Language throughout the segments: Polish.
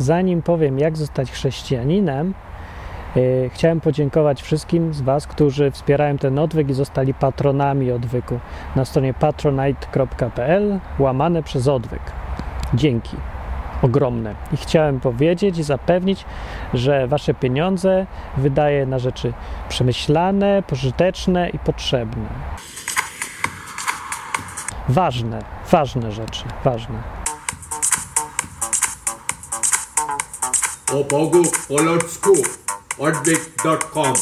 Zanim powiem, jak zostać chrześcijaninem, yy, chciałem podziękować wszystkim z Was, którzy wspierają ten odwyk i zostali patronami odwyku na stronie patronite.pl łamane przez odwyk. Dzięki. Ogromne. I chciałem powiedzieć i zapewnić, że Wasze pieniądze wydaję na rzeczy przemyślane, pożyteczne i potrzebne. Ważne, ważne rzeczy, ważne. O Bogu po ludzku odwyk.com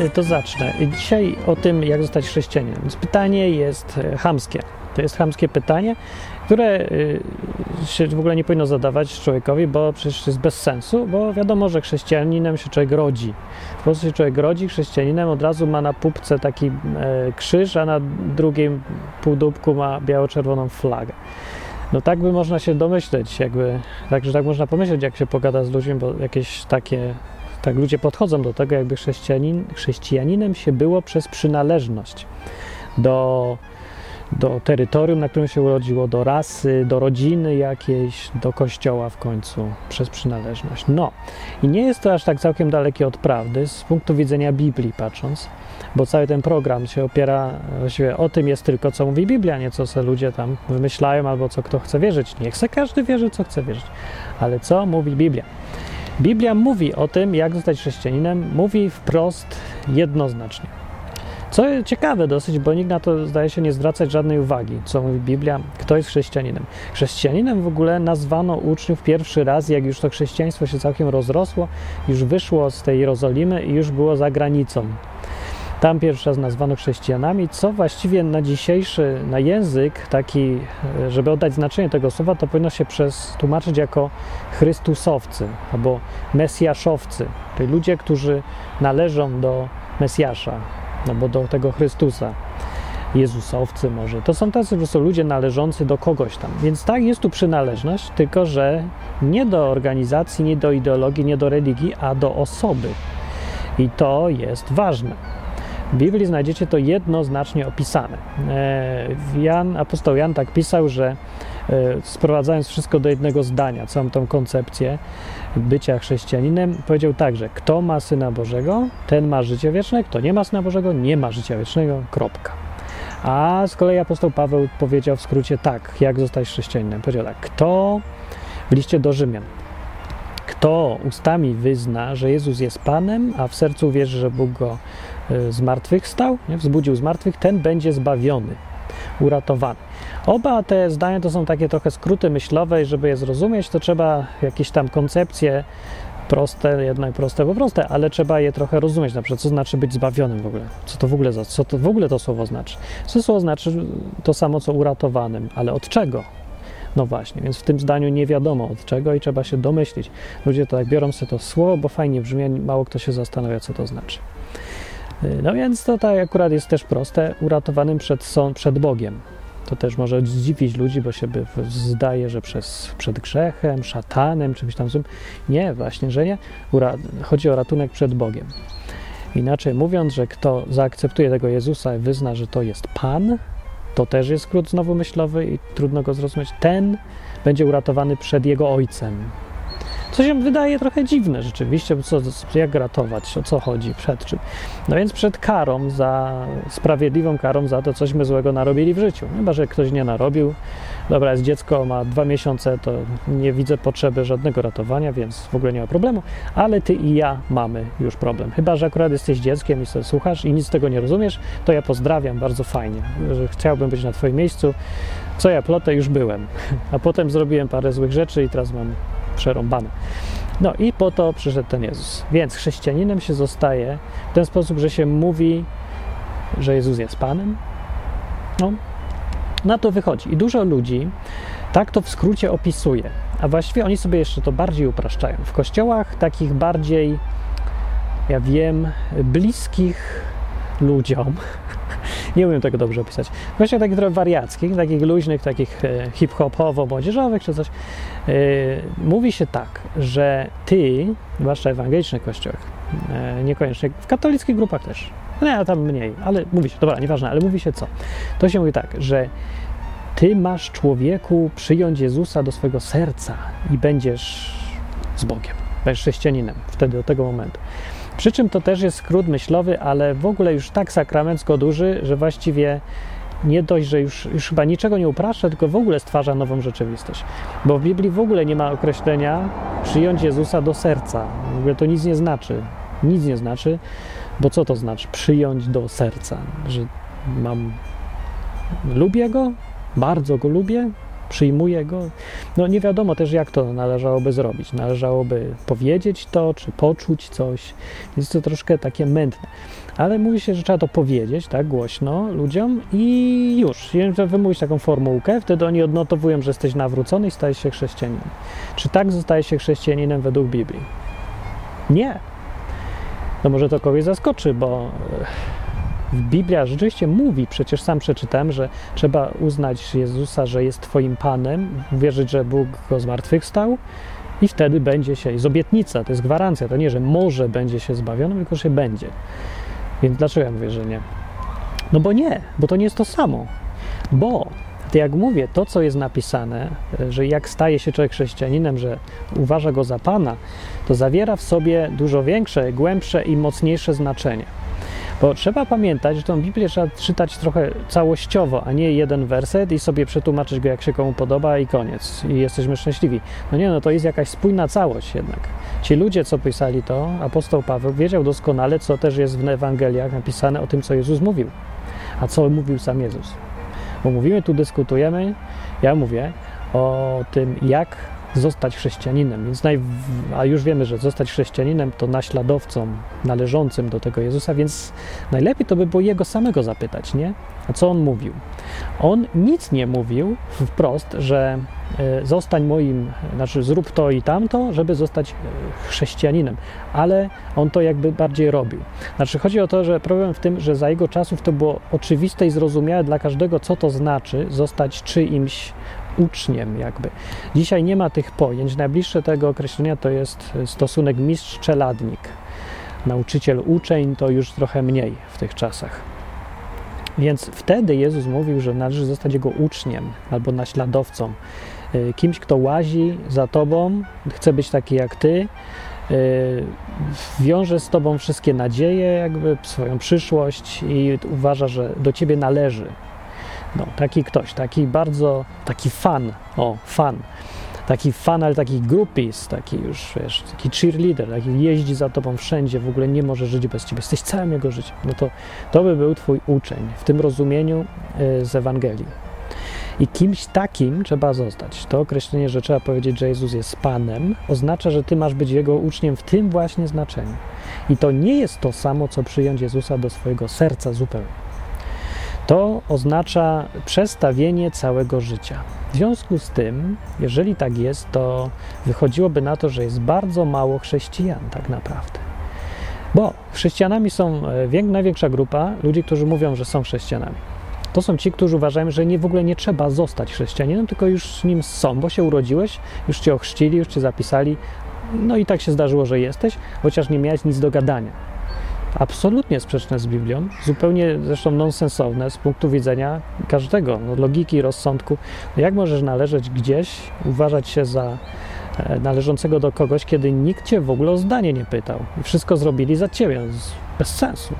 E, To zacznę. Dzisiaj o tym, jak zostać chrześcijaninem. Więc pytanie jest e, chamskie. To jest chamskie pytanie, które y, się w ogóle nie powinno zadawać człowiekowi, bo przecież jest bez sensu, bo wiadomo, że chrześcijaninem się człowiek rodzi. Po prostu się człowiek rodzi chrześcijaninem, od razu ma na pupce taki e, krzyż, a na drugim półdubku ma biało-czerwoną flagę. No tak by można się domyśleć, jakby, także tak można pomyśleć, jak się pogada z ludźmi, bo jakieś takie, tak ludzie podchodzą do tego, jakby chrześcijanin, chrześcijaninem się było przez przynależność do, do terytorium, na którym się urodziło, do rasy, do rodziny jakiejś, do kościoła w końcu, przez przynależność. No i nie jest to aż tak całkiem dalekie od prawdy z punktu widzenia Biblii patrząc, bo cały ten program się opiera właściwie o tym jest tylko, co mówi Biblia, nie co se ludzie tam wymyślają albo co kto chce wierzyć. Niech se każdy wierzy, co chce wierzyć, ale co mówi Biblia? Biblia mówi o tym, jak zostać chrześcijaninem, mówi wprost, jednoznacznie. Co ciekawe dosyć, bo nikt na to zdaje się nie zwracać żadnej uwagi, co mówi Biblia, kto jest chrześcijaninem. Chrześcijaninem w ogóle nazwano uczniów pierwszy raz, jak już to chrześcijaństwo się całkiem rozrosło, już wyszło z tej Jerozolimy i już było za granicą. Tam pierwszy raz nazwano chrześcijanami, co właściwie na dzisiejszy, na język taki, żeby oddać znaczenie tego słowa, to powinno się przez tłumaczyć jako Chrystusowcy albo Mesjaszowcy, czyli ludzie, którzy należą do Mesjasza, no bo do tego Chrystusa. Jezusowcy może. To są tacy po prostu ludzie należący do kogoś tam. Więc tak, jest tu przynależność, tylko że nie do organizacji, nie do ideologii, nie do religii, a do osoby. I to jest ważne. W Biblii znajdziecie to jednoznacznie opisane. E, Jan, apostoł Jan tak pisał, że e, sprowadzając wszystko do jednego zdania, całą tą koncepcję bycia chrześcijaninem, powiedział tak, że kto ma Syna Bożego, ten ma życie wieczne, kto nie ma Syna Bożego, nie ma życia wiecznego, kropka. A z kolei apostoł Paweł powiedział w skrócie tak, jak zostać chrześcijaninem. Powiedział tak, kto w liście do Rzymian, kto ustami wyzna, że Jezus jest Panem, a w sercu wierzy, że Bóg go y, zmartwychwstał, nie, wzbudził z martwych, ten będzie zbawiony, uratowany. Oba te zdania to są takie trochę skróty myślowe i żeby je zrozumieć, to trzeba jakieś tam koncepcje proste, jedno i proste, bo proste, ale trzeba je trochę rozumieć, na przykład co znaczy być zbawionym w ogóle, co to w ogóle, za- co to w ogóle to słowo znaczy. Co słowo znaczy to samo co uratowanym, ale od czego? No właśnie, więc w tym zdaniu nie wiadomo od czego i trzeba się domyślić. Ludzie to tak biorą sobie to słowo, bo fajnie brzmi, mało kto się zastanawia, co to znaczy. Y, No więc to tak akurat jest też proste, uratowanym przed, przed Bogiem. To też może zdziwić ludzi, bo się by zdaje, że przez, przed grzechem, szatanem, czymś tam złym. Nie, właśnie, że nie. Ura, chodzi o ratunek przed Bogiem. Inaczej mówiąc, że kto zaakceptuje tego Jezusa i wyzna, że to jest Pan, to też jest skrót znowu myślowy i trudno go zrozumieć. Ten będzie uratowany przed jego ojcem. Co się wydaje trochę dziwne rzeczywiście, bo co, jak ratować, o co chodzi, przed czym? No więc przed karą, za sprawiedliwą karą za to, cośmy złego narobili w życiu. Chyba, że ktoś nie narobił. Dobra, jest dziecko, ma dwa miesiące, to nie widzę potrzeby żadnego ratowania, więc w ogóle nie ma problemu, ale ty i ja mamy już problem. Chyba, że akurat jesteś dzieckiem i sobie słuchasz i nic z tego nie rozumiesz, to ja pozdrawiam, bardzo fajnie, chciałbym być na twoim miejscu. Co ja plotę, już byłem. A potem zrobiłem parę złych rzeczy i teraz mam przerąbane. No i po to przyszedł ten Jezus. Więc chrześcijaninem się zostaje w ten sposób, że się mówi, że Jezus jest Panem. No, na to wychodzi. I dużo ludzi tak to w skrócie opisuje. A właściwie oni sobie jeszcze to bardziej upraszczają. W kościołach takich bardziej, ja wiem, bliskich ludziom, nie umiem tego dobrze opisać. Właśnie takich trochę wariackich, takich luźnych, takich e, hip-hopowo-młodzieżowych czy coś. E, mówi się tak, że ty, zwłaszcza w ewangelicznych kościołach, e, niekoniecznie, w katolickich grupach też, Nie, a tam mniej, ale mówi się, dobra, nieważne, ale mówi się co? To się mówi tak, że ty masz człowieku przyjąć Jezusa do swojego serca i będziesz z Bogiem, będziesz chrześcijaninem wtedy, do tego momentu. Przy czym to też jest skrót myślowy, ale w ogóle już tak sakramencko duży, że właściwie nie dość, że już, już chyba niczego nie upraszcza, tylko w ogóle stwarza nową rzeczywistość. Bo w Biblii w ogóle nie ma określenia przyjąć Jezusa do serca. W ogóle to nic nie znaczy. Nic nie znaczy, bo co to znaczy przyjąć do serca? Że mam. Lubię go, bardzo go lubię, przyjmuję go. No nie wiadomo też, jak to należałoby zrobić. Należałoby powiedzieć to, czy poczuć coś. Jest to troszkę takie mętne. Ale mówi się, że trzeba to powiedzieć, tak, głośno ludziom i już. Wymówić taką formułkę, wtedy oni odnotowują, że jesteś nawrócony i stajesz się chrześcijaninem. Czy tak zostaje się chrześcijaninem według Biblii? Nie. No może to kogoś zaskoczy, bo Biblia rzeczywiście mówi, przecież sam przeczytałem, że trzeba uznać Jezusa, że jest Twoim Panem, wierzyć, że Bóg go zmartwychwstał i wtedy będzie się, jest obietnica, to jest gwarancja, to nie, że może będzie się zbawiony, tylko że będzie. Więc dlaczego ja mówię, że nie? No bo nie, bo to nie jest to samo. Bo, jak mówię, to co jest napisane, że jak staje się człowiek chrześcijaninem, że uważa go za Pana, to zawiera w sobie dużo większe, głębsze i mocniejsze znaczenie. Bo trzeba pamiętać, że tą Biblię trzeba czytać trochę całościowo, a nie jeden werset i sobie przetłumaczyć go jak się komu podoba i koniec. I jesteśmy szczęśliwi. No nie, no to jest jakaś spójna całość jednak. Ci ludzie, co pisali to, apostoł Paweł wiedział doskonale, co też jest w Ewangeliach napisane o tym, co Jezus mówił. A co mówił sam Jezus. Bo mówimy, tu dyskutujemy, ja mówię o tym, jak zostać chrześcijaninem. Więc naj, a już wiemy, że zostać chrześcijaninem to naśladowcą należącym do tego Jezusa, więc najlepiej to by było jego samego zapytać, nie? A co on mówił? On nic nie mówił wprost, że e, zostań moim, znaczy zrób to i tamto, żeby zostać e, chrześcijaninem, ale on to jakby bardziej robił. Znaczy chodzi o to, że problem w tym, że za jego czasów to było oczywiste i zrozumiałe dla każdego, co to znaczy zostać czyimś uczniem jakby. Dzisiaj nie ma tych pojęć. Najbliższe tego określenia to jest stosunek mistrz-czeladnik. Nauczyciel, uczeń to już trochę mniej w tych czasach. Więc wtedy Jezus mówił, że należy zostać Jego uczniem albo naśladowcą. Y, kimś, kto łazi za Tobą, chce być taki jak Ty, y, wiąże z Tobą wszystkie nadzieje, jakby swoją przyszłość i uważa, że do Ciebie należy, no, taki ktoś, taki bardzo, taki fan, o, fan, taki fan, ale taki groupies, taki już, wiesz, taki cheerleader, taki jeździ za tobą wszędzie, w ogóle nie może żyć bez ciebie, jesteś całym jego życiem, no to to by był twój uczeń, w tym rozumieniu y, z Ewangelii. I kimś takim trzeba zostać. To określenie, że trzeba powiedzieć, że Jezus jest Panem, oznacza, że ty masz być Jego uczniem w tym właśnie znaczeniu. I to nie jest to samo, co przyjąć Jezusa do swojego serca zupełnie. To oznacza przestawienie całego życia. W związku z tym, jeżeli tak jest, to wychodziłoby na to, że jest bardzo mało chrześcijan, tak naprawdę. Bo chrześcijanami są e, największa grupa ludzi, którzy mówią, że są chrześcijanami. To są ci, którzy uważają, że nie, w ogóle nie trzeba zostać chrześcijaninem, tylko już nim są, bo się urodziłeś, już cię ochrzcili, już cię zapisali, no i tak się zdarzyło, że jesteś, chociaż nie miałeś nic do gadania absolutnie sprzeczne z Biblią, zupełnie zresztą nonsensowne z punktu widzenia każdego, no, logiki, rozsądku. No jak możesz należeć gdzieś, uważać się za e, należącego do kogoś, kiedy nikt cię w ogóle o zdanie nie pytał wszystko zrobili za ciebie, bez sensu.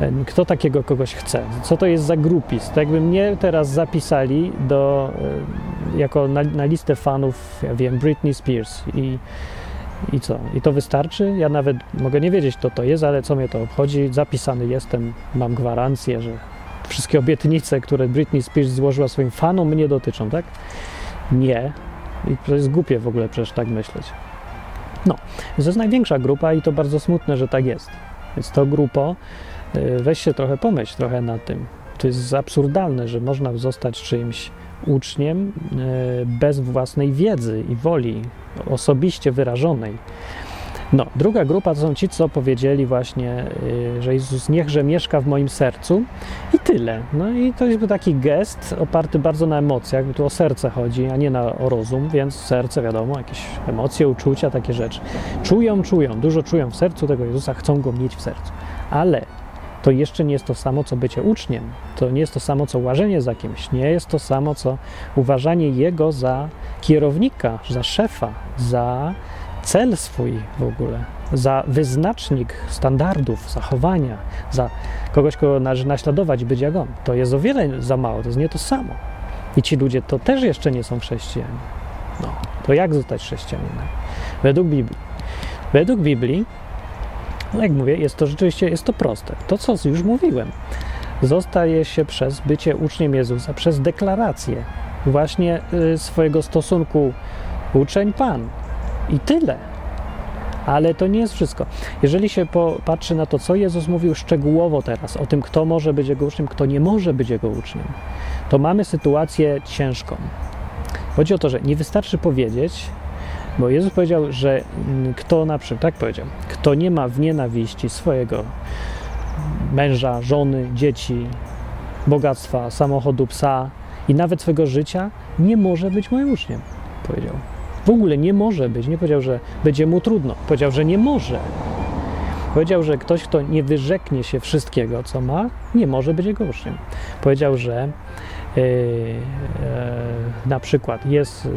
E, kto takiego kogoś chce? Co to jest za grupis? To jakby mnie teraz zapisali do, e, jako na, na listę fanów, ja wiem, Britney Spears i i co? I to wystarczy? Ja nawet mogę nie wiedzieć, kto to jest, ale co mnie to obchodzi? Zapisany jestem, mam gwarancję, że wszystkie obietnice, które Britney Spears złożyła swoim fanom, mnie dotyczą, tak? Nie. I to jest głupie w ogóle przecież tak myśleć. No, to jest największa grupa i to bardzo smutne, że tak jest. Więc to grupo, y, weź się trochę pomyśl trochę nad tym. To jest absurdalne, że można zostać czyimś uczniem y, bez własnej wiedzy i woli, osobiście wyrażonej. No, druga grupa to są ci, co powiedzieli właśnie, y, że Jezus niechże mieszka w moim sercu i tyle. No i to jest taki gest oparty bardzo na emocjach, bo tu o serce chodzi, a nie na, o rozum, więc serce, wiadomo, jakieś emocje, uczucia, takie rzeczy. Czują, czują, dużo czują w sercu tego Jezusa, chcą go mieć w sercu. Ale to jeszcze nie jest to samo, co bycie uczniem. To nie jest to samo, co łażenie za kimś. Nie jest to samo, co uważanie jego za kierownika, za szefa, za cel swój w ogóle, za wyznacznik standardów zachowania, za kogoś, kogo należy naśladować, być jak on. To jest o wiele za mało, to jest nie to samo. I ci ludzie to też jeszcze nie są chrześcijanie. No, to jak zostać chrześcijaninem? Według Biblii. Według Biblii, no jak mówię, jest to rzeczywiście jest to proste. To, co już mówiłem, zostaje się przez bycie uczniem Jezusa, przez deklarację właśnie y, swojego stosunku uczeń Pan. I tyle. Ale to nie jest wszystko. Jeżeli się popatrzy na to, co Jezus mówił szczegółowo teraz, o tym, kto może być Jego uczniem, kto nie może być Jego uczniem, to mamy sytuację ciężką. Chodzi o to, że nie wystarczy powiedzieć, bo Jezus powiedział, że kto na przykład, tak powiedział, kto nie ma w nienawiści swojego męża, żony, dzieci, bogactwa, samochodu, psa i nawet swojego życia, nie może być moim uczniem, powiedział. W ogóle nie może być. Nie powiedział, że będzie mu trudno. Powiedział, że nie może. Powiedział, że ktoś, kto nie wyrzeknie się wszystkiego, co ma, nie może być jego uczniem. Powiedział, że yy, yy, na przykład jest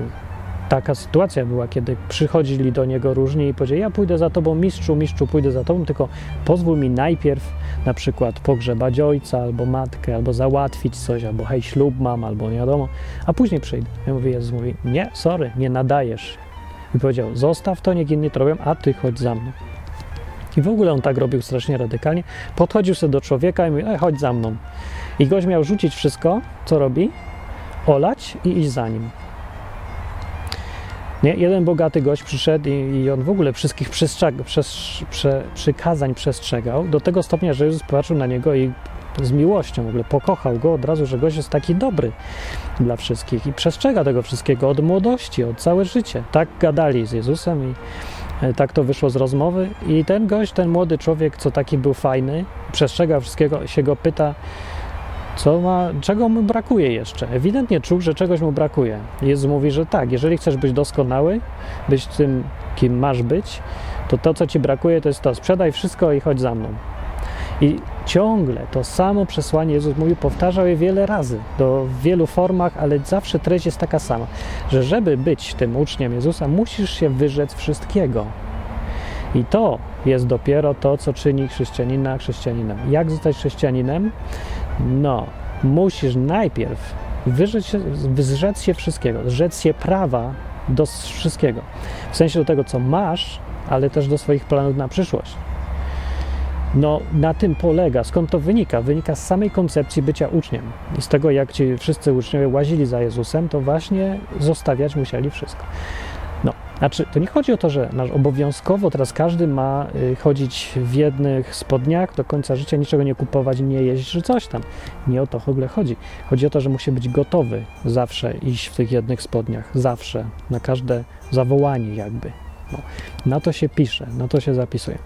taka sytuacja była, kiedy przychodzili do niego różni i powiedzieli, ja pójdę za tobą, mistrzu, mistrzu, pójdę za tobą, tylko pozwól mi najpierw na przykład pogrzebać ojca albo matkę, albo załatwić coś, albo hej, ślub mam, albo nie wiadomo, a później przyjdę. Ja mówię, Jezus mówi, nie, sorry, nie nadajesz. I powiedział, zostaw to, niech inni to robią, a ty chodź za mną. I w ogóle on tak robił strasznie radykalnie. Podchodził sobie do człowieka i mówił, e, chodź za mną. I gość miał rzucić wszystko, co robi, olać i iść za nim. Nie? Jeden bogaty gość przyszedł i, i on w ogóle wszystkich przestrzeg, przez, prze, przykazań przestrzegał do tego stopnia, że Jezus patrzył na niego i z miłością w ogóle pokochał go od razu, że gość jest taki dobry dla wszystkich i przestrzega tego wszystkiego od młodości, od całe życie. Tak gadali z Jezusem i e, tak to wyszło z rozmowy i ten gość, ten młody człowiek, co taki był fajny, przestrzegał wszystkiego, się go pyta, co ma, czego mu brakuje jeszcze. Ewidentnie czuł, że czegoś mu brakuje. Jezus mówi, że tak, jeżeli chcesz być doskonały, być tym, kim masz być, to to, co ci brakuje, to jest to, sprzedaj wszystko i chodź za mną. I ciągle to samo przesłanie Jezus mówił, powtarzał je wiele razy, do, wielu formach, ale zawsze treść jest taka sama, że żeby być tym uczniem Jezusa, musisz się wyrzec wszystkiego. I to jest dopiero to, co czyni chrześcijanina chrześcijaninem. Jak zostać chrześcijaninem? No, musisz najpierw wyrzec się, wyrzec się wszystkiego, zrzec się prawa do wszystkiego. W sensie do tego, co masz, ale też do swoich planów na przyszłość. No, na tym polega. Skąd to wynika? Wynika z samej koncepcji bycia uczniem. I z tego, jak ci wszyscy uczniowie łazili za Jezusem, to właśnie zostawiać musieli wszystko. No, znaczy, to nie chodzi o to, że nasz obowiązkowo teraz każdy ma y, chodzić w jednych spodniach do końca życia, niczego nie kupować, nie jeść, czy coś tam. Nie o to w ogóle chodzi. Chodzi o to, że musi być gotowy zawsze iść w tych jednych spodniach. Zawsze. Na każde zawołanie jakby. No, na to się pisze, na to się zapisuje.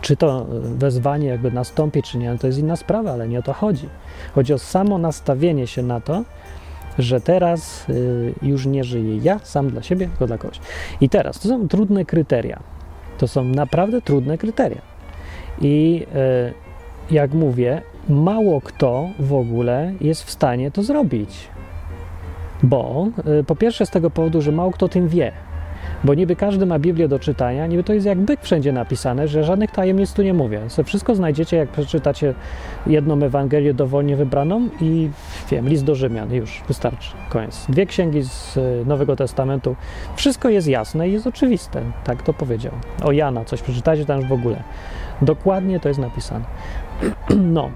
Czy to y, wezwanie jakby nastąpi, czy nie, to jest inna sprawa, ale nie o to chodzi. Chodzi o samo nastawienie się na to, że teraz y, już nie żyję ja sam dla siebie, tylko dla kogoś. I teraz to są trudne kryteria. To są naprawdę trudne kryteria. I y, jak mówię, mało kto w ogóle jest w stanie to zrobić. Bo y, po pierwsze z tego powodu, że mało kto tym wie. Bo niby każdy ma Biblię do czytania, niby to jest jak byk wszędzie napisane, że żadnych tajemnic tu nie mówię. Wszystko znajdziecie, jak przeczytacie jedną Ewangelię dowolnie wybraną i wiem, list do Rzymian, już wystarczy, koniec. Dwie księgi z y, Nowego Testamentu, wszystko jest jasne i jest oczywiste, tak to powiedział. O Jana coś przeczytacie tam już w ogóle. Dokładnie to jest napisane. no,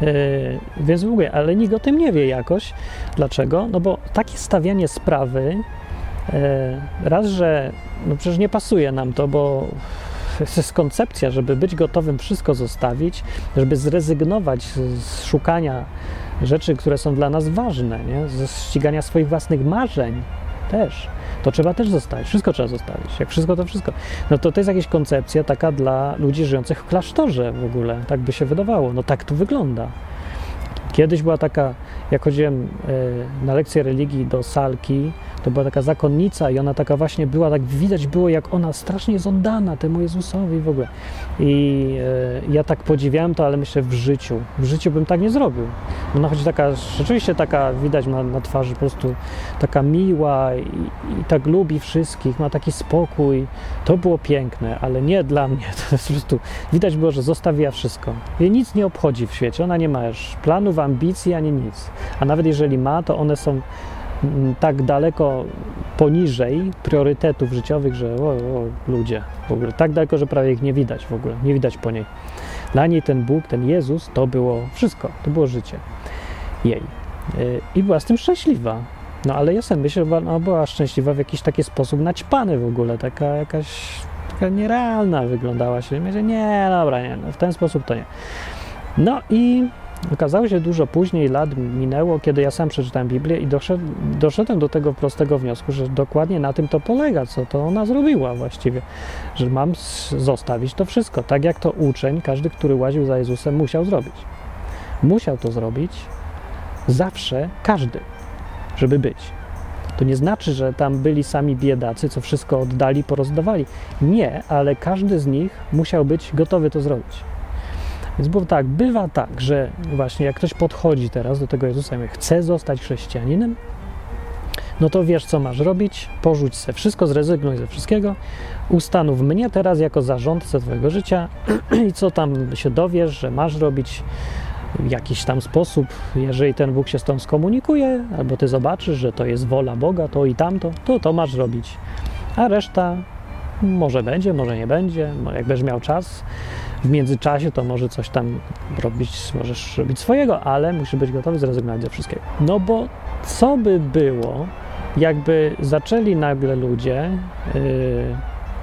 Yy, więc mówię, ale nikt o tym nie wie jakoś. Dlaczego? No bo takie stawianie sprawy raz, że no przecież nie pasuje nam to, bo jest koncepcja, żeby być gotowym wszystko zostawić, żeby zrezygnować z szukania rzeczy, które są dla nas ważne, nie? ze ścigania swoich własnych marzeń też. To trzeba też zostawić, wszystko trzeba zostawić. Jak wszystko, to wszystko. No to to jest jakaś koncepcja taka dla ludzi żyjących w klasztorze w ogóle, tak by się wydawało. No tak to wygląda. Kiedyś była taka jak chodziłem e, na lekcję religii do salki, to była taka zakonnica i ona taka właśnie była, tak widać było, jak ona strasznie jest oddana temu Jezusowi w ogóle. I e, ja tak podziwiałem to, ale myślę w życiu, w życiu bym tak nie zrobił. Ona chodzi taka, rzeczywiście taka, widać ma na twarzy po prostu taka miła i, i tak lubi wszystkich, ma taki spokój. To było piękne, ale nie dla mnie. To jest po prostu, widać było, że zostawiła wszystko. Jej nic nie obchodzi w świecie, ona nie ma już planów, ambicji, ani nic. A nawet jeżeli ma, to one są mm, tak daleko poniżej priorytetów życiowych, że o, o, ludzie w ogóle, tak daleko, że prawie ich nie widać w ogóle, nie widać po niej. Dla niej ten Bóg, ten Jezus, to było wszystko, to było życie jej. Yy, I była z tym szczęśliwa. No ale ja sobie myślę, że ona była szczęśliwa w jakiś taki sposób naćpany w ogóle, taka jakaś taka nierealna wyglądała się. Myślę, nie, dobra, nie, no, w ten sposób to nie. No i Okazało się dużo później, lat minęło, kiedy ja sam przeczytałem Biblię i doszedł, doszedłem do tego prostego wniosku, że dokładnie na tym to polega, co to ona zrobiła właściwie, że mam zostawić to wszystko, tak jak to uczeń, każdy, który łaził za Jezusem, musiał zrobić. Musiał to zrobić zawsze każdy, żeby być. To nie znaczy, że tam byli sami biedacy, co wszystko oddali, porozdawali. Nie, ale każdy z nich musiał być gotowy to zrobić. Więc było tak, bywa tak, że właśnie jak ktoś podchodzi teraz do tego Jezusa i chce zostać chrześcijaninem, no to wiesz, co masz robić, porzuć se wszystko, zrezygnuj ze wszystkiego, ustanów mnie teraz jako zarządcę twojego życia i co tam się dowiesz, że masz robić w jakiś tam sposób, jeżeli ten Bóg się z tą skomunikuje, albo ty zobaczysz, że to jest wola Boga, to i tamto, to to masz robić. A reszta może będzie, może nie będzie, jak będziesz miał czas, w międzyczasie to może coś tam robić, możesz robić swojego, ale musisz być gotowy zrezygnować ze wszystkiego. No bo co by było, jakby zaczęli nagle ludzie, yy,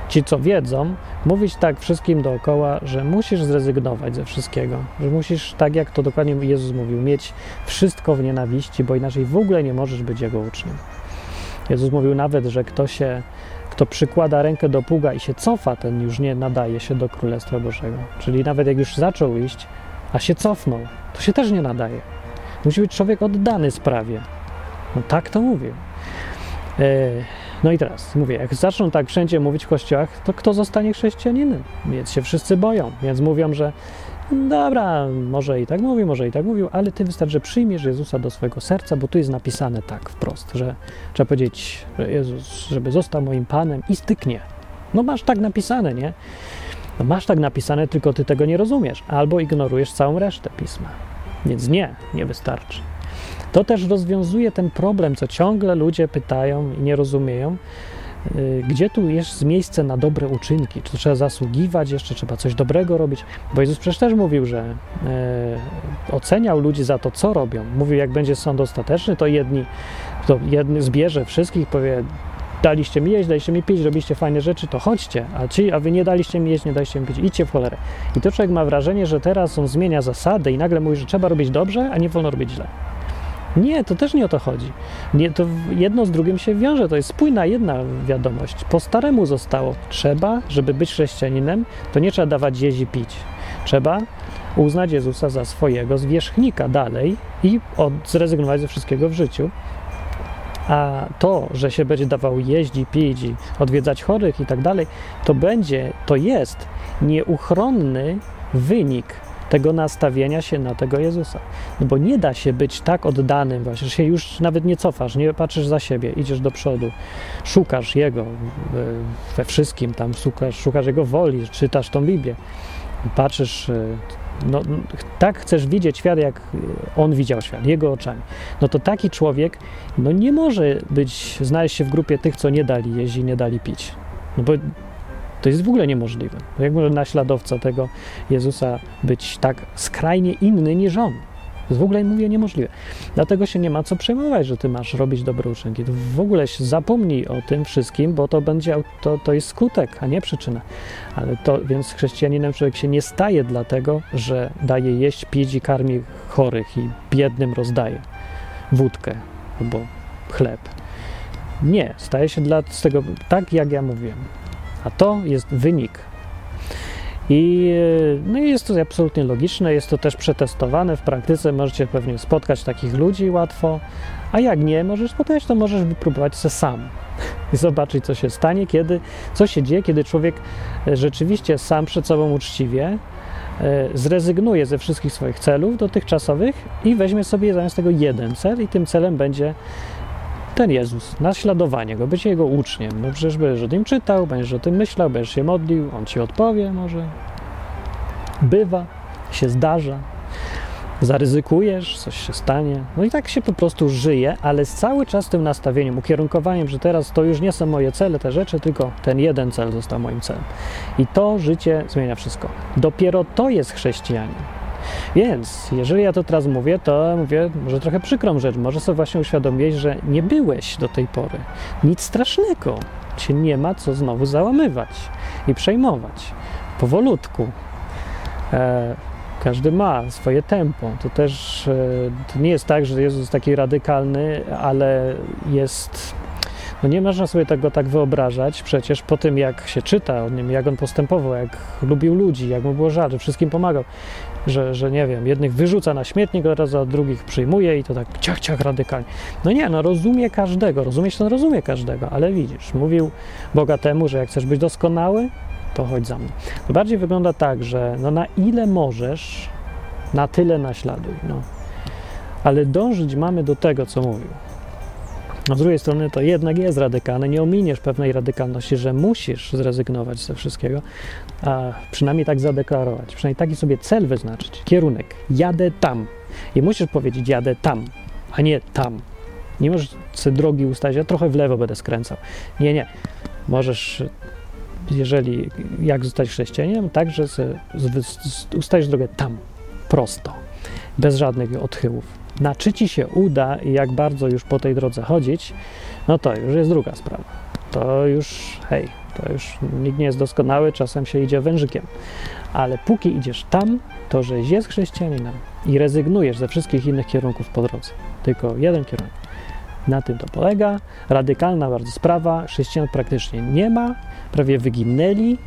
ci co wiedzą, mówić tak wszystkim dookoła, że musisz zrezygnować ze wszystkiego, że musisz, tak jak to dokładnie Jezus mówił, mieć wszystko w nienawiści, bo inaczej w ogóle nie możesz być Jego uczniem. Jezus mówił nawet, że kto się kto przykłada rękę do pługa i się cofa, ten już nie nadaje się do Królestwa Bożego. Czyli nawet jak już zaczął iść, a się cofnął, to się też nie nadaje. Musi być człowiek oddany sprawie. No tak to mówię. No i teraz mówię, jak zaczną tak wszędzie mówić w kościołach, to kto zostanie chrześcijaninem? Więc się wszyscy boją, więc mówią, że dobra, może i tak mówił, może i tak mówił, ale ty wystarczy, że przyjmiesz Jezusa do swojego serca, bo tu jest napisane tak wprost, że trzeba powiedzieć, że Jezus, żeby został moim Panem i styknie. No masz tak napisane, nie? No masz tak napisane, tylko ty tego nie rozumiesz, albo ignorujesz całą resztę pisma. Więc nie, nie wystarczy. To też rozwiązuje ten problem, co ciągle ludzie pytają i nie rozumieją, gdzie tu jest miejsce na dobre uczynki? Czy trzeba zasługiwać, jeszcze trzeba coś dobrego robić? Bo Jezus przecież też mówił, że e, oceniał ludzi za to, co robią. Mówił, jak będzie sąd ostateczny, to jedni, to jedny zbierze wszystkich, powie, daliście mi jeść, daliście mi pić, robiliście fajne rzeczy, to chodźcie, a, ci, a wy nie daliście mi jeść, nie daliście mi pić, idźcie w cholerę. I to człowiek ma wrażenie, że teraz on zmienia zasady i nagle mówi, że trzeba robić dobrze, a nie wolno robić źle. Nie, to też nie o to chodzi. Nie, to jedno z drugim się wiąże, to jest spójna jedna wiadomość. Po staremu zostało. Trzeba, żeby być chrześcijaninem, to nie trzeba dawać jeździ pić. Trzeba uznać Jezusa za swojego zwierzchnika dalej i od, zrezygnować ze wszystkiego w życiu. A to, że się będzie dawał jeździ, pić odwiedzać chorych i tak dalej, to będzie, to jest nieuchronny wynik tego nastawienia się na tego Jezusa. No bo nie da się być tak oddanym właśnie, że się już nawet nie cofasz, nie patrzysz za siebie, idziesz do przodu, szukasz Jego we wszystkim, tam szukasz, szukasz Jego woli, czytasz tą Biblię, patrzysz, e, no, tak chcesz widzieć świat, jak On widział świat, Jego oczami. No to taki człowiek, no nie może być, znaleźć się w grupie tych, co nie dali i nie dali pić. No bo to jest w ogóle niemożliwe. Jak może naśladowca tego Jezusa być tak skrajnie inny niż on? To jest w ogóle, mówię, niemożliwe. Dlatego się nie ma co przejmować, że ty masz robić dobre uczynki. To w ogóle zapomnij o tym wszystkim, bo to będzie, to, to jest skutek, a nie przyczyna. Ale to, więc chrześcijaninem człowiek się nie staje dlatego, że daje jeść, pić i karmi chorych i biednym rozdaje wódkę albo chleb. Nie, staje się dla, z tego tak, jak ja mówiłem. A to jest wynik. I, e, no jest to absolutnie logiczne, jest to też przetestowane w praktyce. Możecie pewnie spotkać takich ludzi łatwo, a jak nie możesz spotkać, to możesz wypróbować se sam i zobaczyć, co się stanie, kiedy, co się dzieje, kiedy człowiek e, rzeczywiście sam przed sobą uczciwie e, zrezygnuje ze wszystkich swoich celów dotychczasowych i weźmie sobie zamiast tego jeden cel, i tym celem będzie ten Jezus, naśladowanie go, bycie jego uczniem. No przecież będziesz o tym czytał, będziesz o tym myślał, będziesz się modlił, on ci odpowie może. Bywa, się zdarza zaryzykujesz, coś się stanie. No i tak się po prostu żyje, ale z cały czas tym nastawieniem, ukierunkowaniem, że teraz to już nie są moje cele, te rzeczy, tylko ten jeden cel został moim celem. I to życie zmienia wszystko. Dopiero to jest chrześcijanin. Więc jeżeli ja to teraz mówię, to mówię może trochę przykrą rzecz. Może sobie właśnie uświadomić, że nie byłeś do tej pory. Nic strasznego. Cię nie ma co znowu załamywać i przejmować. Powolutku. E, każdy ma swoje tempo. To też e, to nie jest tak, że Jezus jest taki radykalny, ale jest. No nie można sobie tego tak wyobrażać przecież po tym, jak się czyta o nim, jak on postępował, jak lubił ludzi, jak mu było żal, wszystkim pomagał, że, że nie wiem, jednych wyrzuca na śmietnik oraz a drugich przyjmuje i to tak ciach, ciach radykalnie. No nie, no rozumie każdego, rozumieć to rozumie każdego, ale widzisz, mówił bogatemu, że jak chcesz być doskonały, to chodź za mną. To bardziej wygląda tak, że no na ile możesz, na tyle naśladuj. No. Ale dążyć mamy do tego, co mówił. No z drugiej strony to jednak jest radykalne. Nie ominiesz pewnej radykalności, że musisz zrezygnować ze wszystkiego, a przynajmniej tak zadeklarować, przynajmniej taki sobie cel wyznaczyć, kierunek. Jadę tam. I musisz powiedzieć, jadę tam, a nie tam. Nie możesz sobie drogi ustawić, ja trochę w lewo będę skręcał. Nie, nie. Możesz jeżeli jak zostać chrześcijaninem, tak, że ustajesz drogę tam, prosto, bez żadnych odchyłów. Na czy ci się uda i jak bardzo już po tej drodze chodzić, no to już jest druga sprawa. To już, hej, to już nikt nie jest doskonały, czasem się idzie wężykiem. Ale póki idziesz tam, to żeś jest chrześcijaninem i rezygnujesz ze wszystkich innych kierunków po drodze. Tylko jeden kierunek. Na tym to polega. Radykalna bardzo sprawa. Chrześcijan praktycznie nie ma, prawie wyginęli,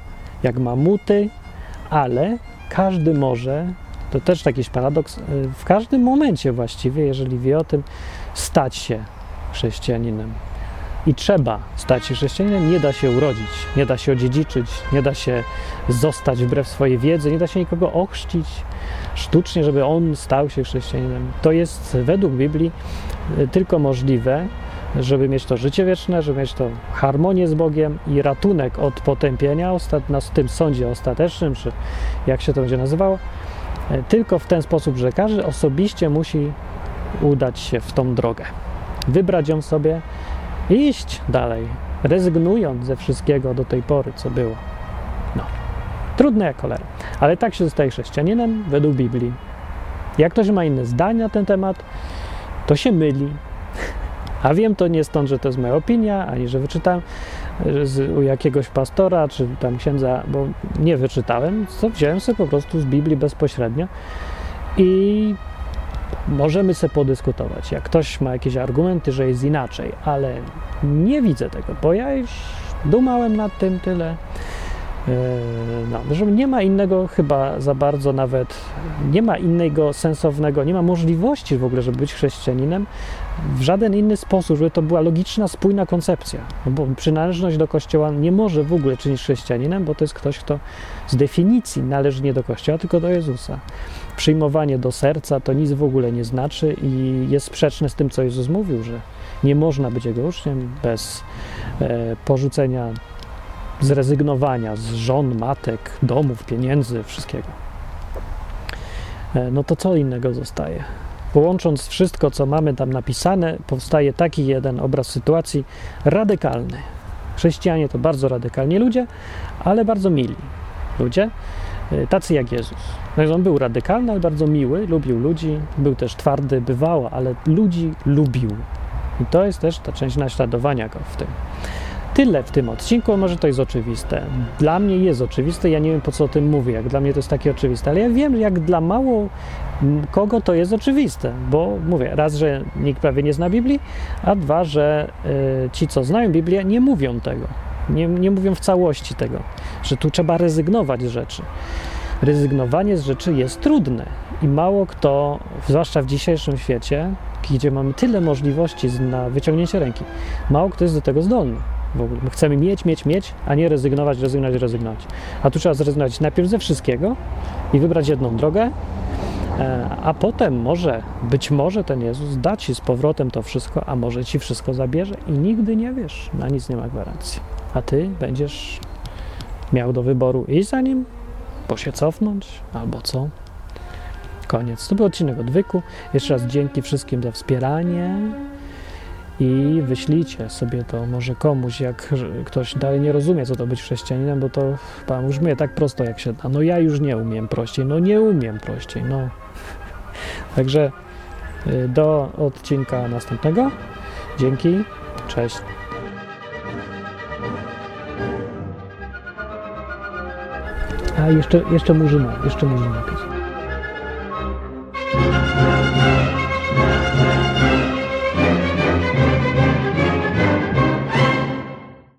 jak mamuty, ale każdy może, to też jakiś paradoks, y, w każdym momencie właściwie, jeżeli wie o tym, stać się chrześcijaninem. I trzeba stać się chrześcijaninem, nie da się urodzić, nie da się odziedziczyć, nie da się zostać wbrew swojej wiedzy, nie da się nikogo ochrzcić sztucznie, żeby on stał się chrześcijaninem. To jest według Biblii y, tylko możliwe, żeby mieć to życie wieczne, żeby mieć to harmonię z Bogiem i ratunek od potępienia na tym sądzie ostatecznym, czy jak się to będzie nazywało, y, tylko w ten sposób, że każdy osobiście musi udać się w tą drogę, wybrać ją sobie iść dalej, rezygnując ze wszystkiego do tej pory, co było. No. Trudne jak cholera. Ale tak się zostaje chrześcijaninem według Biblii. Jak ktoś ma inne zdanie na ten temat, to się myli. A wiem to nie stąd, że to jest moja opinia, ani że wyczytałem z, u jakiegoś pastora, czy tam księdza, bo nie wyczytałem, co wziąłem sobie po prostu z Biblii bezpośrednio i możemy sobie podyskutować. Jak ktoś ma jakieś argumenty, że jest inaczej, ale nie widzę tego, bo ja już dumałem nad tym tyle. No, że nie ma innego chyba za bardzo nawet, nie ma innego sensownego, nie ma możliwości w ogóle, żeby być chrześcijaninem w żaden inny sposób, żeby to była logiczna, spójna koncepcja. No bo przynależność do Kościoła nie może w ogóle czynić chrześcijaninem, bo to jest ktoś, kto z definicji należy nie do Kościoła, tylko do Jezusa. Przyjmowanie do serca to nic w ogóle nie znaczy i jest sprzeczne z tym, co Jezus mówił, że nie można być Jego uczniem bez e, porzucenia zrezygnowania z żon, matek, domów, pieniędzy, wszystkiego. E, no to co innego zostaje? Połącząc wszystko, co mamy tam napisane, powstaje taki jeden obraz sytuacji radykalny. Chrześcijanie to bardzo radykalni ludzie, ale bardzo mili ludzie, e, tacy jak Jezus. No on był radykalny, ale bardzo miły, lubił ludzi, był też twardy, bywało, ale ludzi lubił. I to jest też ta część naśladowania go w tym. Tyle w tym odcinku, może to jest oczywiste. Dla mnie jest oczywiste, ja nie wiem po co o tym mówię, jak dla mnie to jest takie oczywiste, ale ja wiem, jak dla mało kogo to jest oczywiste, bo mówię, raz, że nikt prawie nie zna Biblii, a dwa, że y, ci, co znają Biblię, nie mówią tego. Nie, nie mówią w całości tego, że tu trzeba rezygnować z rzeczy. Rezygnowanie z rzeczy jest trudne i mało kto, zwłaszcza w dzisiejszym świecie, gdzie mamy tyle możliwości na wyciągnięcie ręki, mało kto jest do tego zdolny. W ogóle. My chcemy mieć, mieć, mieć, a nie rezygnować, rezygnować, rezygnować. A tu trzeba zrezygnować najpierw ze wszystkiego i wybrać jedną drogę, e, a potem może, być może ten Jezus da ci z powrotem to wszystko, a może ci wszystko zabierze i nigdy nie wiesz, na nic nie ma gwarancji. A ty będziesz miał do wyboru iść za nim, bo się cofnąć, albo co. Koniec. To był odcinek odwyku. Jeszcze raz dzięki wszystkim za wspieranie i wyślijcie sobie to może komuś, jak ktoś dalej nie rozumie, co to być chrześcijaninem, bo to chyba brzmi tak prosto, jak się da. No ja już nie umiem prościej, no nie umiem prościej, no. Także y, do odcinka następnego. Dzięki, cześć. A jeszcze, jeszcze murzyna, jeszcze murzyna.